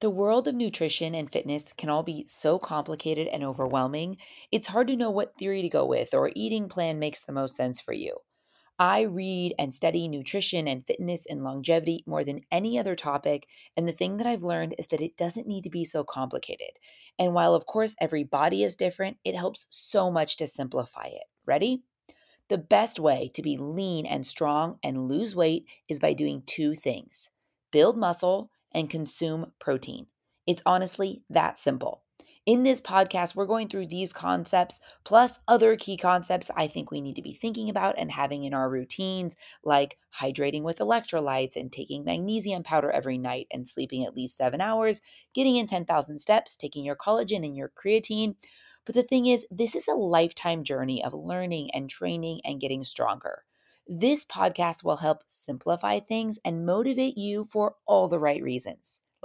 The world of nutrition and fitness can all be so complicated and overwhelming, it's hard to know what theory to go with or eating plan makes the most sense for you. I read and study nutrition and fitness and longevity more than any other topic. And the thing that I've learned is that it doesn't need to be so complicated. And while, of course, every body is different, it helps so much to simplify it. Ready? The best way to be lean and strong and lose weight is by doing two things build muscle and consume protein. It's honestly that simple. In this podcast, we're going through these concepts plus other key concepts I think we need to be thinking about and having in our routines, like hydrating with electrolytes and taking magnesium powder every night and sleeping at least seven hours, getting in 10,000 steps, taking your collagen and your creatine. But the thing is, this is a lifetime journey of learning and training and getting stronger. This podcast will help simplify things and motivate you for all the right reasons.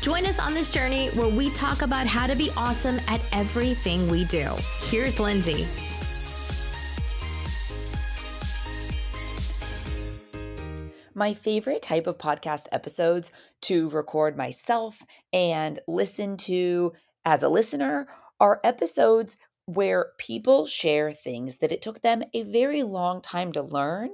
Join us on this journey where we talk about how to be awesome at everything we do. Here's Lindsay. My favorite type of podcast episodes to record myself and listen to as a listener are episodes where people share things that it took them a very long time to learn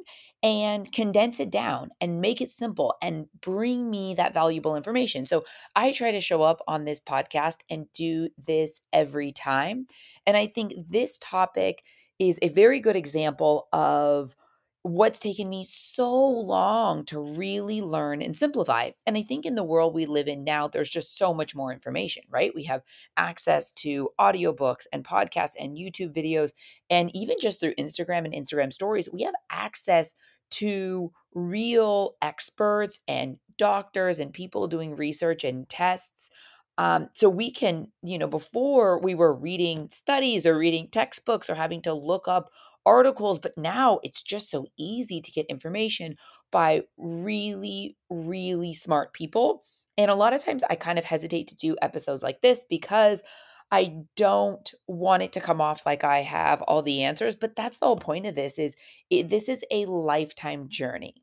and condense it down and make it simple and bring me that valuable information. So I try to show up on this podcast and do this every time. And I think this topic is a very good example of what's taken me so long to really learn and simplify. And I think in the world we live in now, there's just so much more information, right? We have access to audiobooks and podcasts and YouTube videos. And even just through Instagram and Instagram stories, we have access to real experts and doctors and people doing research and tests. Um, so we can, you know, before we were reading studies or reading textbooks or having to look up articles, but now it's just so easy to get information by really, really smart people. And a lot of times I kind of hesitate to do episodes like this because I don't want it to come off like I have all the answers, but that's the whole point of this is it, this is a lifetime journey.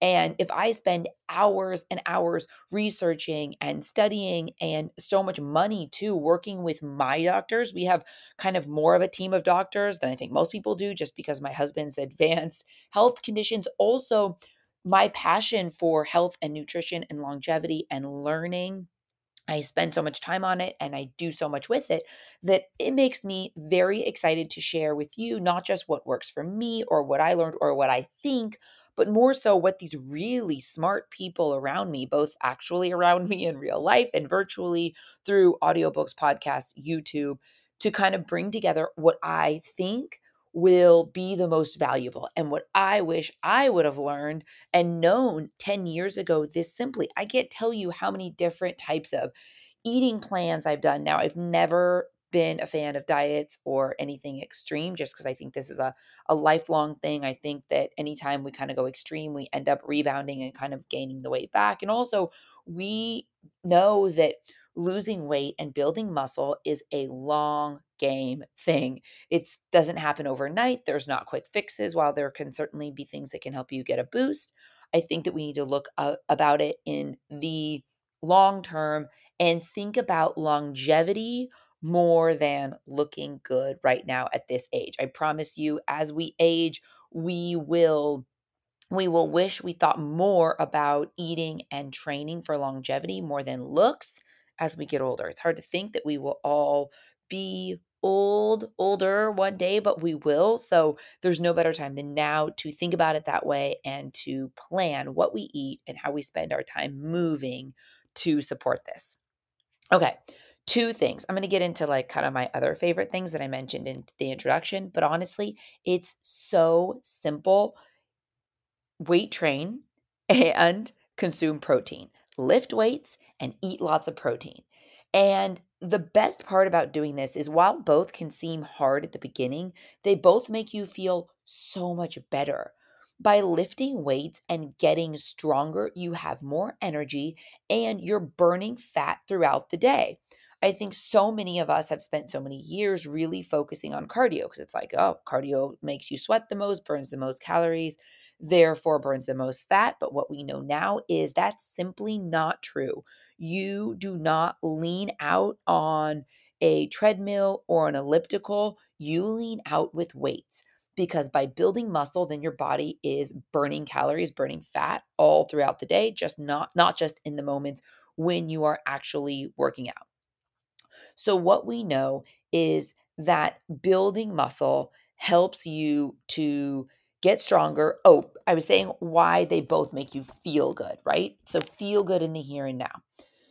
And if I spend hours and hours researching and studying and so much money too, working with my doctors, we have kind of more of a team of doctors than I think most people do, just because my husband's advanced health conditions. Also, my passion for health and nutrition and longevity and learning I spend so much time on it and I do so much with it that it makes me very excited to share with you not just what works for me or what I learned or what I think, but more so what these really smart people around me, both actually around me in real life and virtually through audiobooks, podcasts, YouTube, to kind of bring together what I think will be the most valuable and what I wish I would have learned and known 10 years ago this simply. I can't tell you how many different types of eating plans I've done now. I've never been a fan of diets or anything extreme just because I think this is a, a lifelong thing. I think that anytime we kind of go extreme, we end up rebounding and kind of gaining the weight back. And also, we know that losing weight and building muscle is a long game thing. It doesn't happen overnight. There's not quick fixes. While there can certainly be things that can help you get a boost, I think that we need to look about it in the long term and think about longevity more than looking good right now at this age. I promise you, as we age, we will we will wish we thought more about eating and training for longevity more than looks as we get older. It's hard to think that we will all be old, older one day, but we will. So there's no better time than now to think about it that way and to plan what we eat and how we spend our time moving to support this. Okay two things. I'm going to get into like kind of my other favorite things that I mentioned in the introduction, but honestly, it's so simple. Weight train and consume protein, lift weights and eat lots of protein. And the best part about doing this is while both can seem hard at the beginning, they both make you feel so much better. By lifting weights and getting stronger, you have more energy and you're burning fat throughout the day. I think so many of us have spent so many years really focusing on cardio because it's like, oh, cardio makes you sweat the most, burns the most calories, therefore burns the most fat. But what we know now is that's simply not true. You do not lean out on a treadmill or an elliptical, you lean out with weights because by building muscle then your body is burning calories burning fat all throughout the day just not not just in the moments when you are actually working out so, what we know is that building muscle helps you to get stronger. Oh, I was saying why they both make you feel good, right? So, feel good in the here and now.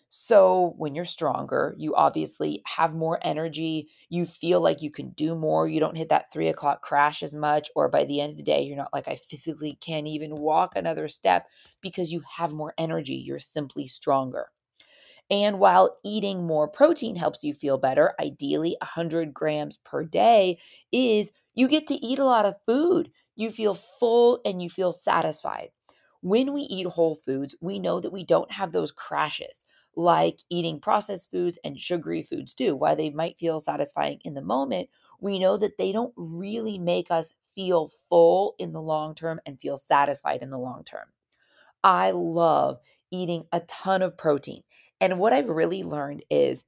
So, when you're stronger, you obviously have more energy. You feel like you can do more. You don't hit that three o'clock crash as much. Or by the end of the day, you're not like, I physically can't even walk another step because you have more energy. You're simply stronger. And while eating more protein helps you feel better, ideally 100 grams per day, is you get to eat a lot of food. You feel full and you feel satisfied. When we eat whole foods, we know that we don't have those crashes like eating processed foods and sugary foods do. While they might feel satisfying in the moment, we know that they don't really make us feel full in the long term and feel satisfied in the long term. I love eating a ton of protein. And what I've really learned is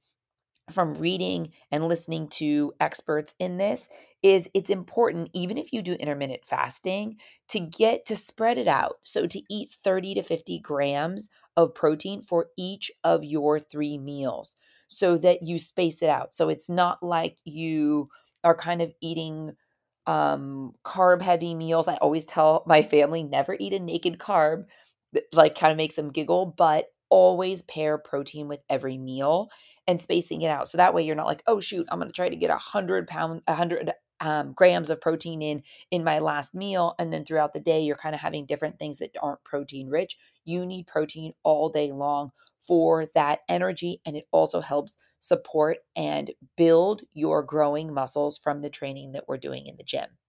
from reading and listening to experts in this is it's important even if you do intermittent fasting to get to spread it out. So to eat 30 to 50 grams of protein for each of your three meals so that you space it out. So it's not like you are kind of eating um carb heavy meals. I always tell my family never eat a naked carb. Like kind of makes them giggle but always pair protein with every meal and spacing it out. So that way you're not like, oh shoot, I'm gonna try to get a hundred pound, a hundred um, grams of protein in in my last meal, and then throughout the day you're kind of having different things that aren't protein rich. You need protein all day long for that energy, and it also helps support and build your growing muscles from the training that we're doing in the gym.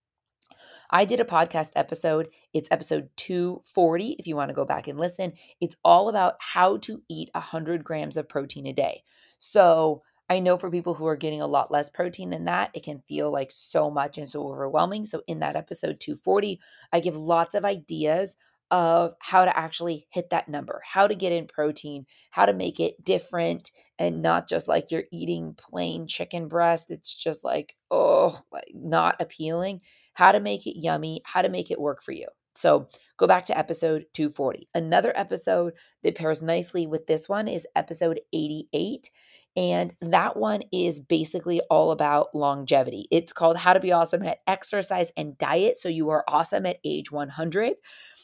I did a podcast episode. It's episode 240 if you want to go back and listen. It's all about how to eat 100 grams of protein a day. So, I know for people who are getting a lot less protein than that, it can feel like so much and so overwhelming. So, in that episode 240, I give lots of ideas of how to actually hit that number, how to get in protein, how to make it different and not just like you're eating plain chicken breast. It's just like, oh, like not appealing how to make it yummy, how to make it work for you. So go back to episode 240. Another episode that pairs nicely with this one is episode 88. And that one is basically all about longevity. It's called How to Be Awesome at Exercise and Diet. So you are awesome at age 100.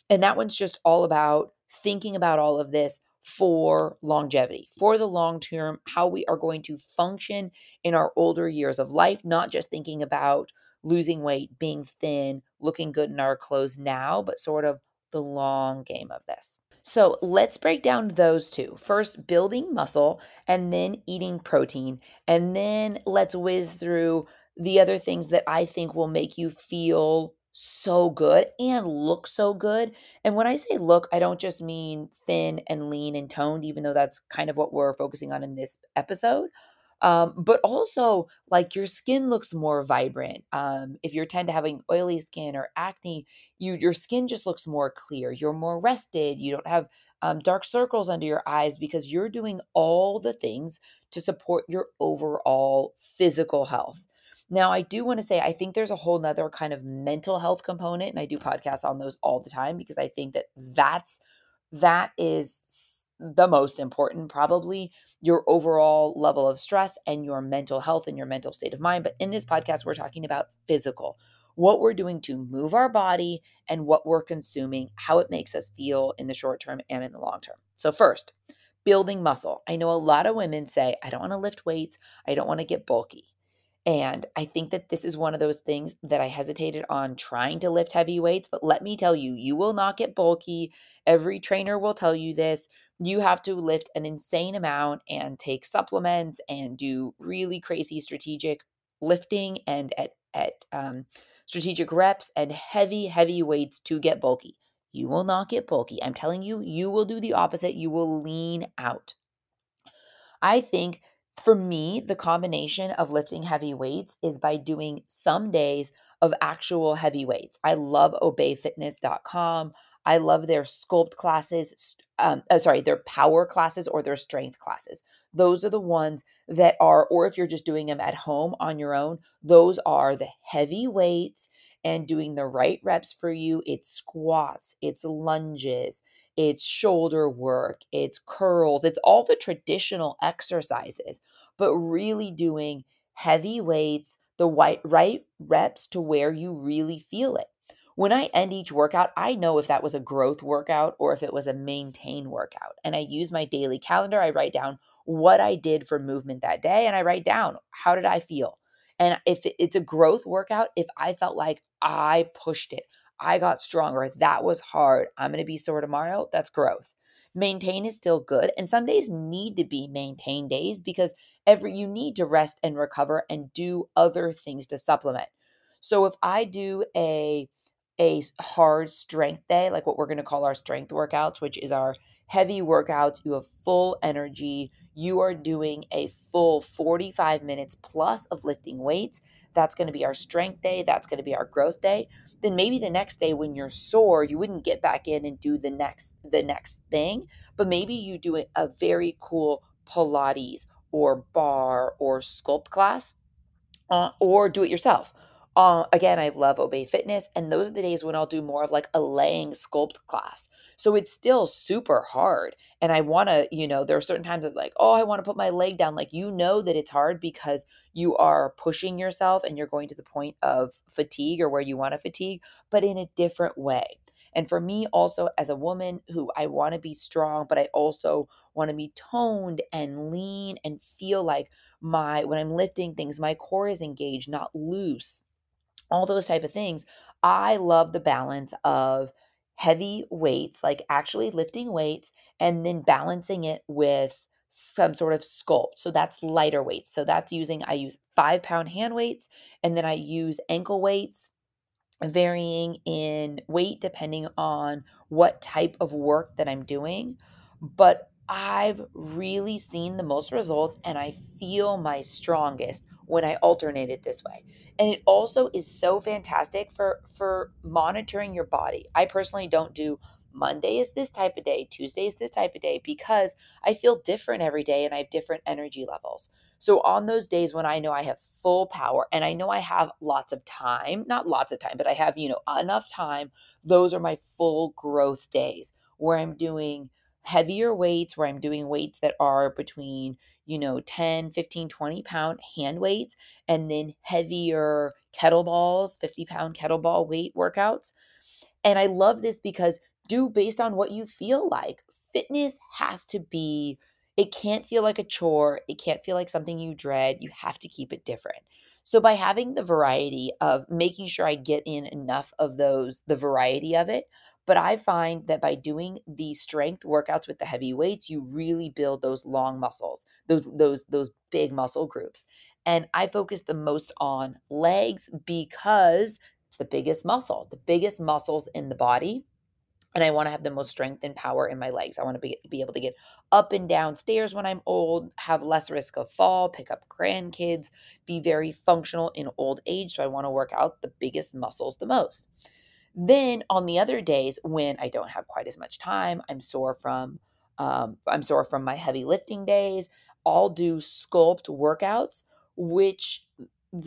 And that one's just all about thinking about all of this for longevity, for the long term, how we are going to function in our older years of life, not just thinking about losing weight, being thin, looking good in our clothes now, but sort of the long game of this. So let's break down those two. First, building muscle and then eating protein. And then let's whiz through the other things that I think will make you feel so good and look so good. And when I say look, I don't just mean thin and lean and toned, even though that's kind of what we're focusing on in this episode. Um, but also, like your skin looks more vibrant. Um, if you're tend to having oily skin or acne, you your skin just looks more clear. You're more rested. You don't have um, dark circles under your eyes because you're doing all the things to support your overall physical health. Now, I do want to say, I think there's a whole nother kind of mental health component, and I do podcasts on those all the time because I think that that's that is the most important, probably your overall level of stress and your mental health and your mental state of mind. But in this podcast, we're talking about physical, what we're doing to move our body and what we're consuming, how it makes us feel in the short term and in the long term. So, first, building muscle. I know a lot of women say, I don't want to lift weights, I don't want to get bulky. And I think that this is one of those things that I hesitated on trying to lift heavy weights. But let me tell you, you will not get bulky. Every trainer will tell you this you have to lift an insane amount and take supplements and do really crazy strategic lifting and at at um, strategic reps and heavy heavy weights to get bulky. You will not get bulky. I'm telling you you will do the opposite. You will lean out. I think for me the combination of lifting heavy weights is by doing some days of actual heavy weights. I love obefitness.com I love their sculpt classes. Um, oh, sorry, their power classes or their strength classes. Those are the ones that are, or if you're just doing them at home on your own, those are the heavy weights and doing the right reps for you. It's squats, it's lunges, it's shoulder work, it's curls, it's all the traditional exercises, but really doing heavy weights, the right, right reps to where you really feel it when I end each workout, I know if that was a growth workout or if it was a maintain workout. And I use my daily calendar. I write down what I did for movement that day and I write down how did I feel. And if it's a growth workout, if I felt like I pushed it, I got stronger, that was hard, I'm going to be sore tomorrow, that's growth. Maintain is still good. And some days need to be maintain days because every you need to rest and recover and do other things to supplement. So if I do a a hard strength day, like what we're going to call our strength workouts, which is our heavy workouts. You have full energy. You are doing a full 45 minutes plus of lifting weights. That's going to be our strength day. That's going to be our growth day. Then maybe the next day when you're sore, you wouldn't get back in and do the next the next thing, but maybe you do a very cool Pilates or barre or sculpt class uh, or do it yourself uh, again, I love Obé Fitness, and those are the days when I'll do more of like a laying sculpt class. So it's still super hard. And I want to, you know, there are certain times that like, oh, I want to put my leg down. Like, you know that it's hard because you are pushing yourself and you're going to the point of fatigue or where you want to fatigue, but in a different way. And for me, also as a woman who I want to be strong, but I also want to be toned and lean and feel like my, when I'm lifting things, my core is engaged, not loose all those type of things. I love the balance of heavy weights, like actually lifting weights and then balancing it with some sort of sculpt. So that's lighter weights. So that's using, I use five pound hand weights and then I use ankle weights, varying in weight depending on what type of work that I'm doing. But I've really seen the most results and I feel my strongest when I alternate it this way. And it also is so fantastic for for monitoring your body. I personally don't do Monday is this type of day, Tuesday is this type of day because I feel different every day and I have different energy levels. So on those days when I know I have full power and I know I have lots of time, not lots of time, but I have, you know, enough time, those are my full growth days where I'm doing heavier weights, where I'm doing weights that are between, you know, 10, 15, 20 pound hand weights, and then heavier kettlebells, 50 pound kettlebell weight workouts. And I love this because do based on what you feel like. Fitness has to be, it can't feel like a chore. It can't feel like something you dread. You have to keep it different. So by having the variety of making sure I get in enough of those, the variety of it, but I find that by doing the strength workouts with the heavy weights, you really build those long muscles, those those those big muscle groups. And I focus the most on legs because it's the biggest muscle, the biggest muscles in the body. And I want to have the most strength and power in my legs. I want to be, be able to get up and down stairs when I'm old, have less risk of fall, pick up grandkids, be very functional in old age. So I want to work out the biggest muscles the most. Then on the other days when I don't have quite as much time, I'm sore from um, I'm sore from my heavy lifting days. I'll do sculpt workouts, which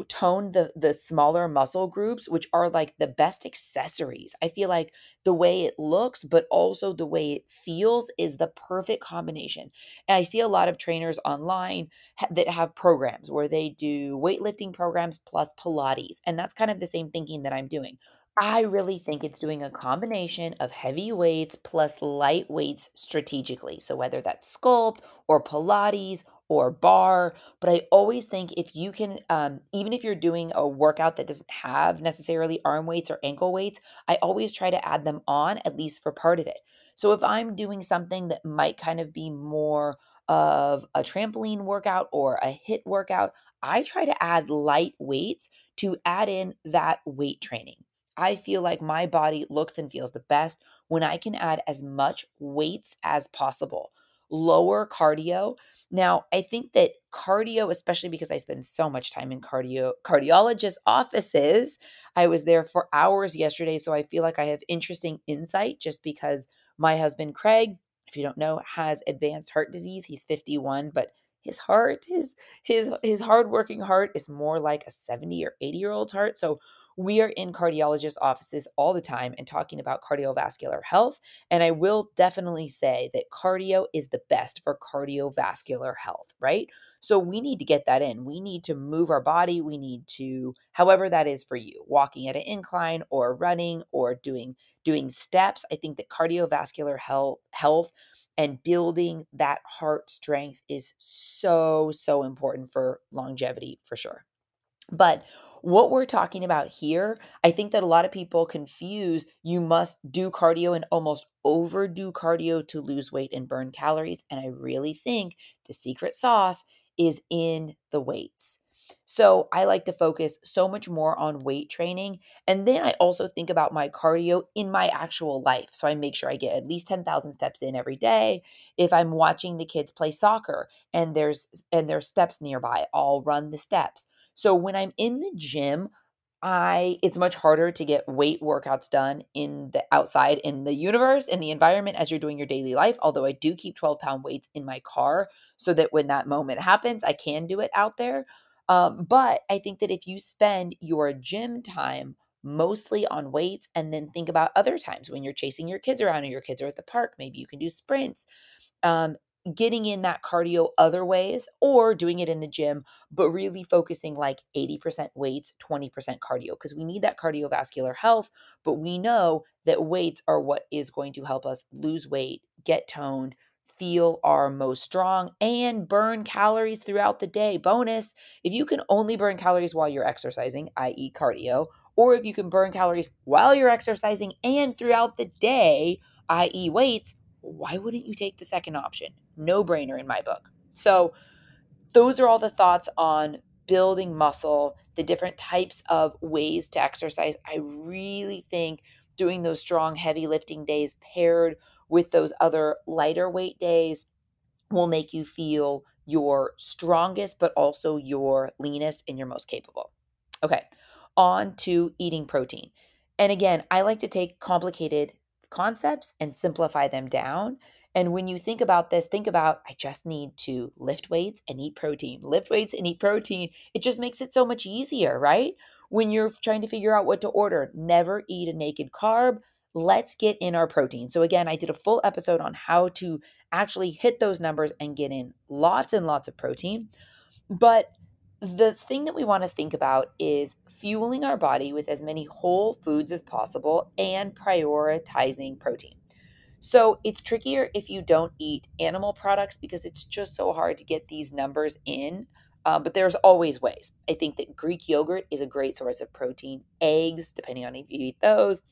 tone the the smaller muscle groups which are like the best accessories i feel like the way it looks but also the way it feels is the perfect combination and i see a lot of trainers online ha- that have programs where they do weightlifting programs plus pilates and that's kind of the same thinking that i'm doing I really think it's doing a combination of heavy weights plus light weights strategically. So whether that's sculpt or Pilates or barre. But I always think if you can, um, even if you're doing a workout that doesn't have necessarily arm weights or ankle weights, I always try to add them on at least for part of it. So if I'm doing something that might kind of be more of a trampoline workout or a HIIT workout, I try to add light weights to add in that weight training. I feel like my body looks and feels the best when I can add as much weights as possible lower cardio. Now, I think that cardio, especially because I spend so much time in cardio cardiologist offices, I was there for hours yesterday, so I feel like I have interesting insight just because my husband Craig, if you don't know, has advanced heart disease. He's 51, but his heart, his his his hardworking heart is more like a 70 or 80 year old's heart. So we are in cardiologist offices all the time and talking about cardiovascular health. And I will definitely say that cardio is the best for cardiovascular health, right? So we need to get that in. We need to move our body. We need to, however that is for you, walking at an incline or running or doing doing steps. I think that cardiovascular health health and building that heart strength is so so important for longevity for sure. But what we're talking about here, I think that a lot of people confuse you must do cardio and almost overdo cardio to lose weight and burn calories. And I really think the secret sauce is in the weights. So I like to focus so much more on weight training. And then I also think about my cardio in my actual life. So I make sure I get at least 10,000 steps in every day. If I'm watching the kids play soccer and there's and there's steps nearby, I'll run the steps. So when I'm in the gym, I it's much harder to get weight workouts done in the outside in the universe in the environment as you're doing your daily life. Although I do keep 12 pound weights in my car so that when that moment happens, I can do it out there. Um, but I think that if you spend your gym time mostly on weights and then think about other times when you're chasing your kids around or your kids are at the park, maybe you can do sprints. Um, getting in that cardio other ways or doing it in the gym, but really focusing like 80% weights, 20% cardio, because we need that cardiovascular health. But we know that weights are what is going to help us lose weight, get toned, feel our most strong, and burn calories throughout the day. Bonus if you can only burn calories while you're exercising, i.e., cardio, or if you can burn calories while you're exercising and throughout the day, i.e., weights why wouldn't you take the second option? No brainer in my book. So, those are all the thoughts on building muscle, the different types of ways to exercise. I really think doing those strong, heavy lifting days paired with those other lighter weight days will make you feel your strongest, but also your leanest and your most capable. Okay, on to eating protein. And again, I like to take complicated concepts and simplify them down. And when you think about this, think about I just need to lift weights and eat protein, lift weights and eat protein. It just makes it so much easier, right? When you're trying to figure out what to order, never eat a naked carb. Let's get in our protein. So, again, I did a full episode on how to actually hit those numbers and get in lots and lots of protein. But the thing that we want to think about is fueling our body with as many whole foods as possible and prioritizing protein. So it's trickier if you don't eat animal products because it's just so hard to get these numbers in. Uh, but there's always ways. I think that Greek yogurt is a great source of protein, eggs, depending on if you eat those.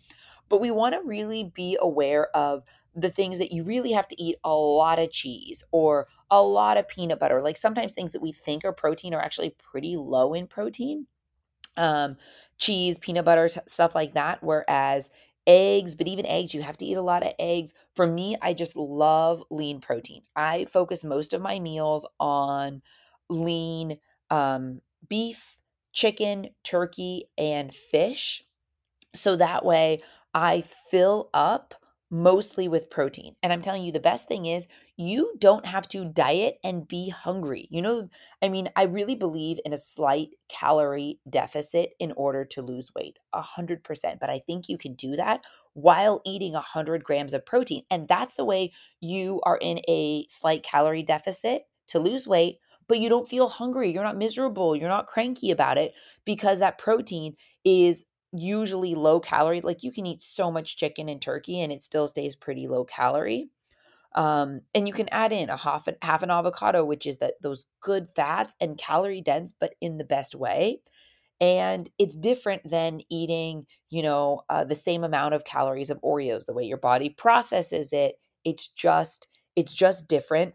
But we want to really be aware of the things that you really have to eat a lot of cheese or a lot of peanut butter. Like sometimes things that we think are protein are actually pretty low in protein. Um, cheese, peanut butter, stuff like that. Whereas eggs, but even eggs, you have to eat a lot of eggs. For me, I just love lean protein. I focus most of my meals on lean um, beef, chicken, turkey, and fish. So that way I fill up mostly with protein. And I'm telling you, the best thing is you don't have to diet and be hungry. You know, I mean, I really believe in a slight calorie deficit in order to lose weight, a hundred percent. But I think you can do that while eating a hundred grams of protein. And that's the way you are in a slight calorie deficit to lose weight. But you don't feel hungry. You're not miserable. You're not cranky about it because that protein is usually low calorie. Like you can eat so much chicken and turkey and it still stays pretty low calorie. Um, and you can add in a half an half an avocado, which is that those good fats and calorie dense, but in the best way. And it's different than eating, you know, uh, the same amount of calories of Oreos. The way your body processes it, it's just it's just different.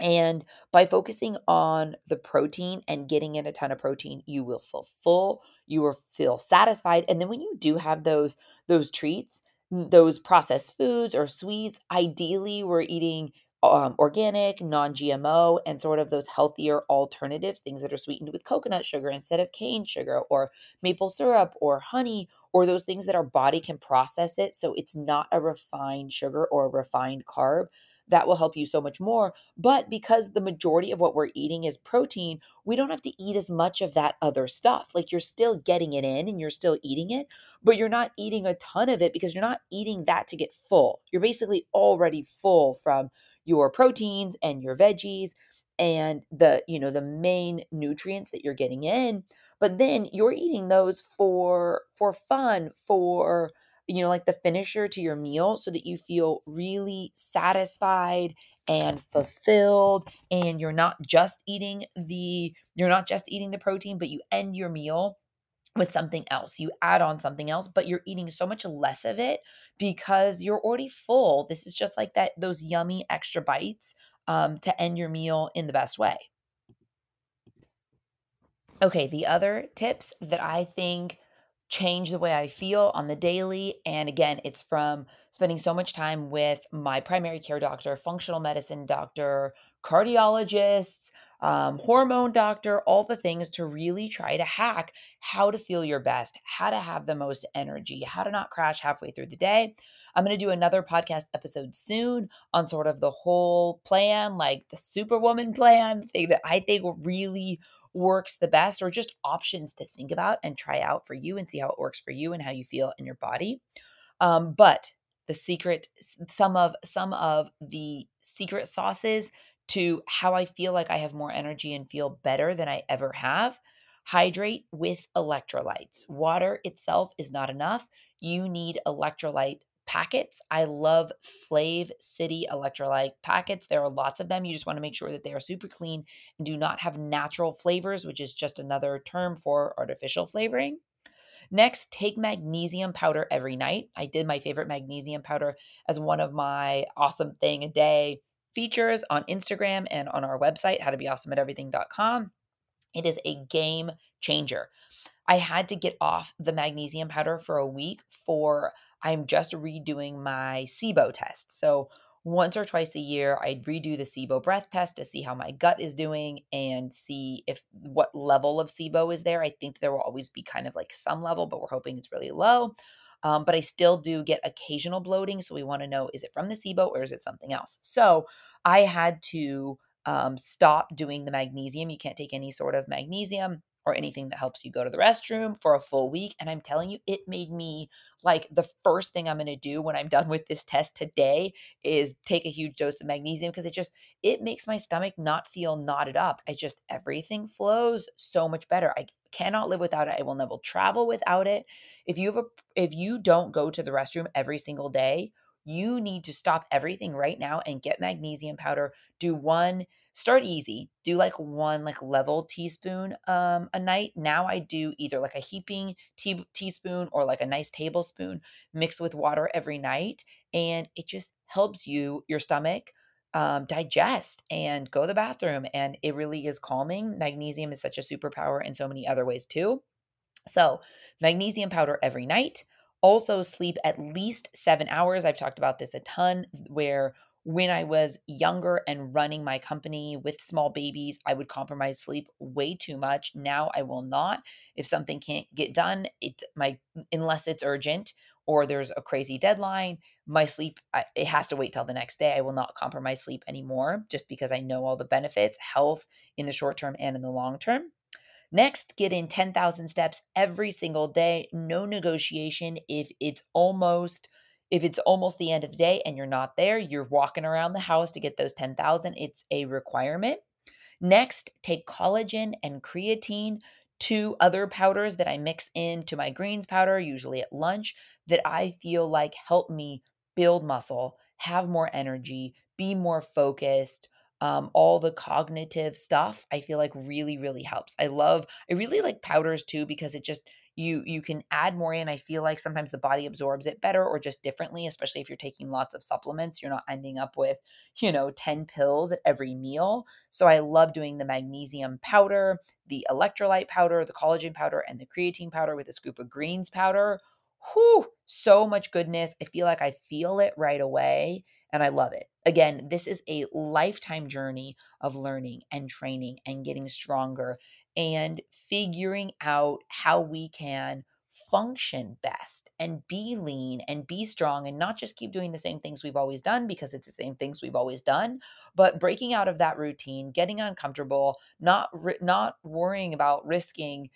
And by focusing on the protein and getting in a ton of protein, you will feel full, you will feel satisfied. And then when you do have those those treats, those processed foods or sweets, ideally we're eating um, organic, non GMO, and sort of those healthier alternatives, things that are sweetened with coconut sugar instead of cane sugar or maple syrup or honey, or those things that our body can process it so it's not a refined sugar or a refined carb that will help you so much more. But because the majority of what we're eating is protein, we don't have to eat as much of that other stuff. Like you're still getting it in and you're still eating it, but you're not eating a ton of it because you're not eating that to get full. You're basically already full from your proteins and your veggies and the, you know, the main nutrients that you're getting in. But then you're eating those for for fun, for you know, like the finisher to your meal so that you feel really satisfied and fulfilled and you're not just eating the you're not just eating the protein but you end your meal with something else. You add on something else, but you're eating so much less of it because you're already full. This is just like that those yummy extra bites um, to end your meal in the best way. Okay, the other tips that I think change the way I feel on the daily. And again, it's from spending so much time with my primary care doctor, functional medicine doctor, cardiologists, um, hormone doctor, all the things to really try to hack how to feel your best, how to have the most energy, how to not crash halfway through the day. I'm going to do another podcast episode soon on sort of the whole plan, like the superwoman plan, thing that I think really works the best or just options to think about and try out for you and see how it works for you and how you feel in your body. Um, but the secret, some of some of the secret sauces to how I feel like I have more energy and feel better than I ever have. Hydrate with electrolytes. Water itself is not enough. You need electrolyte packets. I love Flav City electrolyte packets. There are lots of them. You just want to make sure that they are super clean and do not have natural flavors, which is just another term for artificial flavoring. Next, take magnesium powder every night. I did my favorite magnesium powder as one of my awesome thing a day features on Instagram and on our website, howtobeawesomeateverything.com. It is a game changer. I had to get off the magnesium powder for a week for I'm just redoing my SIBO test. So once or twice a year, I'd redo the SIBO breath test to see how my gut is doing and see if what level of SIBO is there. I think there will always be kind of like some level, but we're hoping it's really low. Um, but I still do get occasional bloating. So we want to know is it from the SIBO or is it something else? So I had to um, stop doing the magnesium. You can't take any sort of magnesium or anything that helps you go to the restroom for a full week. And I'm telling you, it made me like the first thing I'm going to do when I'm done with this test today is take a huge dose of magnesium because it just it makes my stomach not feel knotted up. I just everything flows so much better. I cannot live without it. I will never travel without it. If you have a if you don't go to the restroom every single day, you need to stop everything right now and get magnesium powder. Do one start easy do like one like level teaspoon um a night. Now i do either like a heaping tea- teaspoon or like a nice tablespoon mixed with water every night and it just helps you your stomach um, digest and go to the bathroom and it really is calming. Magnesium is such a superpower in so many other ways too. So magnesium powder every night. Also sleep at least seven hours. I've talked about this a ton where when I was younger and running my company with small babies, I would compromise sleep way too much. Now I will not. If something can't get done, it my unless it's urgent or there's a crazy deadline, my sleep it has to wait till the next day. I will not compromise sleep anymore just because I know all the benefits, health in the short term and in the long term. Next, get in 10,000 steps every single day, no negotiation if it's almost if it's almost the end of the day and you're not there, you're walking around the house to get those 10,000, it's a requirement. Next, take collagen and creatine, two other powders that I mix into my greens powder, usually at lunch, that I feel like help me build muscle, have more energy, be more focused. Um, all the cognitive stuff I feel like really, really helps. I love, I really like powders too because it just, you you can add more in i feel like sometimes the body absorbs it better or just differently especially if you're taking lots of supplements you're not ending up with you know 10 pills at every meal. So i love doing the magnesium powder the electrolyte powder the collagen powder and the creatine powder with a scoop of greens powder. Whew so much goodness. I feel like i feel it right away and I love it. Again, this is a lifetime journey of learning and training and getting stronger and figuring out how we can function best and be lean and be strong and not just keep doing the same things we've always done because it's the same things we've always done but breaking out of that routine getting uncomfortable not not worrying about risking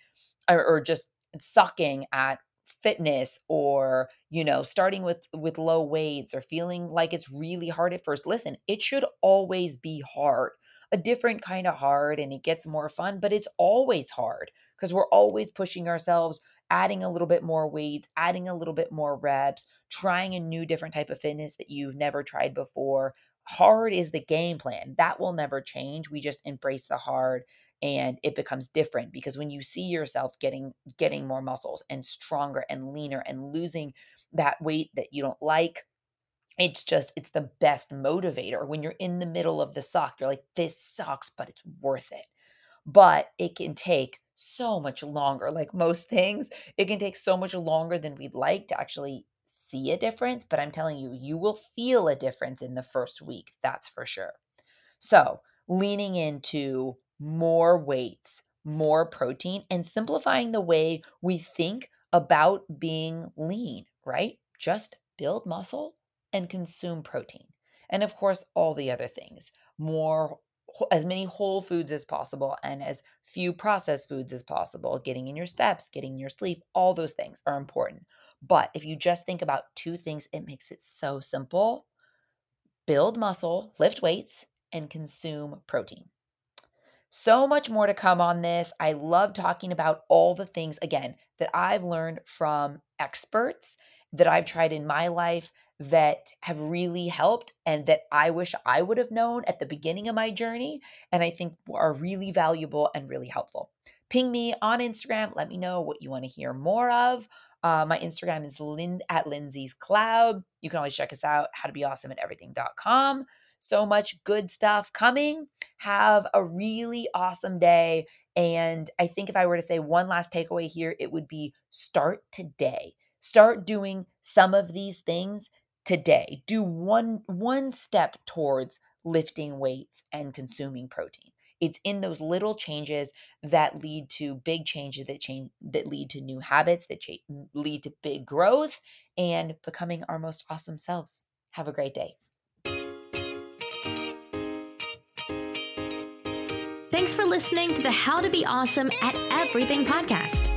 or, or just sucking at fitness or you know starting with with low weights or feeling like it's really hard at first. Listen it should always be hard a different kind of hard and it gets more fun but it's always hard because we're always pushing ourselves adding a little bit more weights adding a little bit more reps trying a new different type of fitness that you've never tried before. Hard is the game plan that will never change we just embrace the hard and it becomes different because when you see yourself getting getting more muscles and stronger and leaner and losing that weight that you don't like it's just it's the best motivator when you're in the middle of the suck you're like this sucks but it's worth it but it can take so much longer like most things it can take so much longer than we'd like to actually see a difference but i'm telling you you will feel a difference in the first week that's for sure so leaning into more weights, more protein, and simplifying the way we think about being lean, right? Just build muscle and consume protein. And of course, all the other things more, as many whole foods as possible and as few processed foods as possible, getting in your steps, getting your sleep, all those things are important. But if you just think about two things, it makes it so simple build muscle, lift weights, and consume protein. So much more to come on this. I love talking about all the things, again, that I've learned from experts that I've tried in my life that have really helped and that I wish I would have known at the beginning of my journey. And I think are really valuable and really helpful. Ping me on Instagram. Let me know what you want to hear more of. Uh, my Instagram is Lin- at Lindsay's Cloud. You can always check us out, how to be awesome at everything.com. So much good stuff coming. Have a really awesome day. And I think if I were to say one last takeaway here, it would be start today. Start doing some of these things today. Do one one step towards lifting weights and consuming protein. It's in those little changes that lead to big changes that change that lead to new habits that cha- lead to big growth and becoming our most awesome selves. Have a great day. Thanks for listening to the How to Be Awesome at Everything podcast.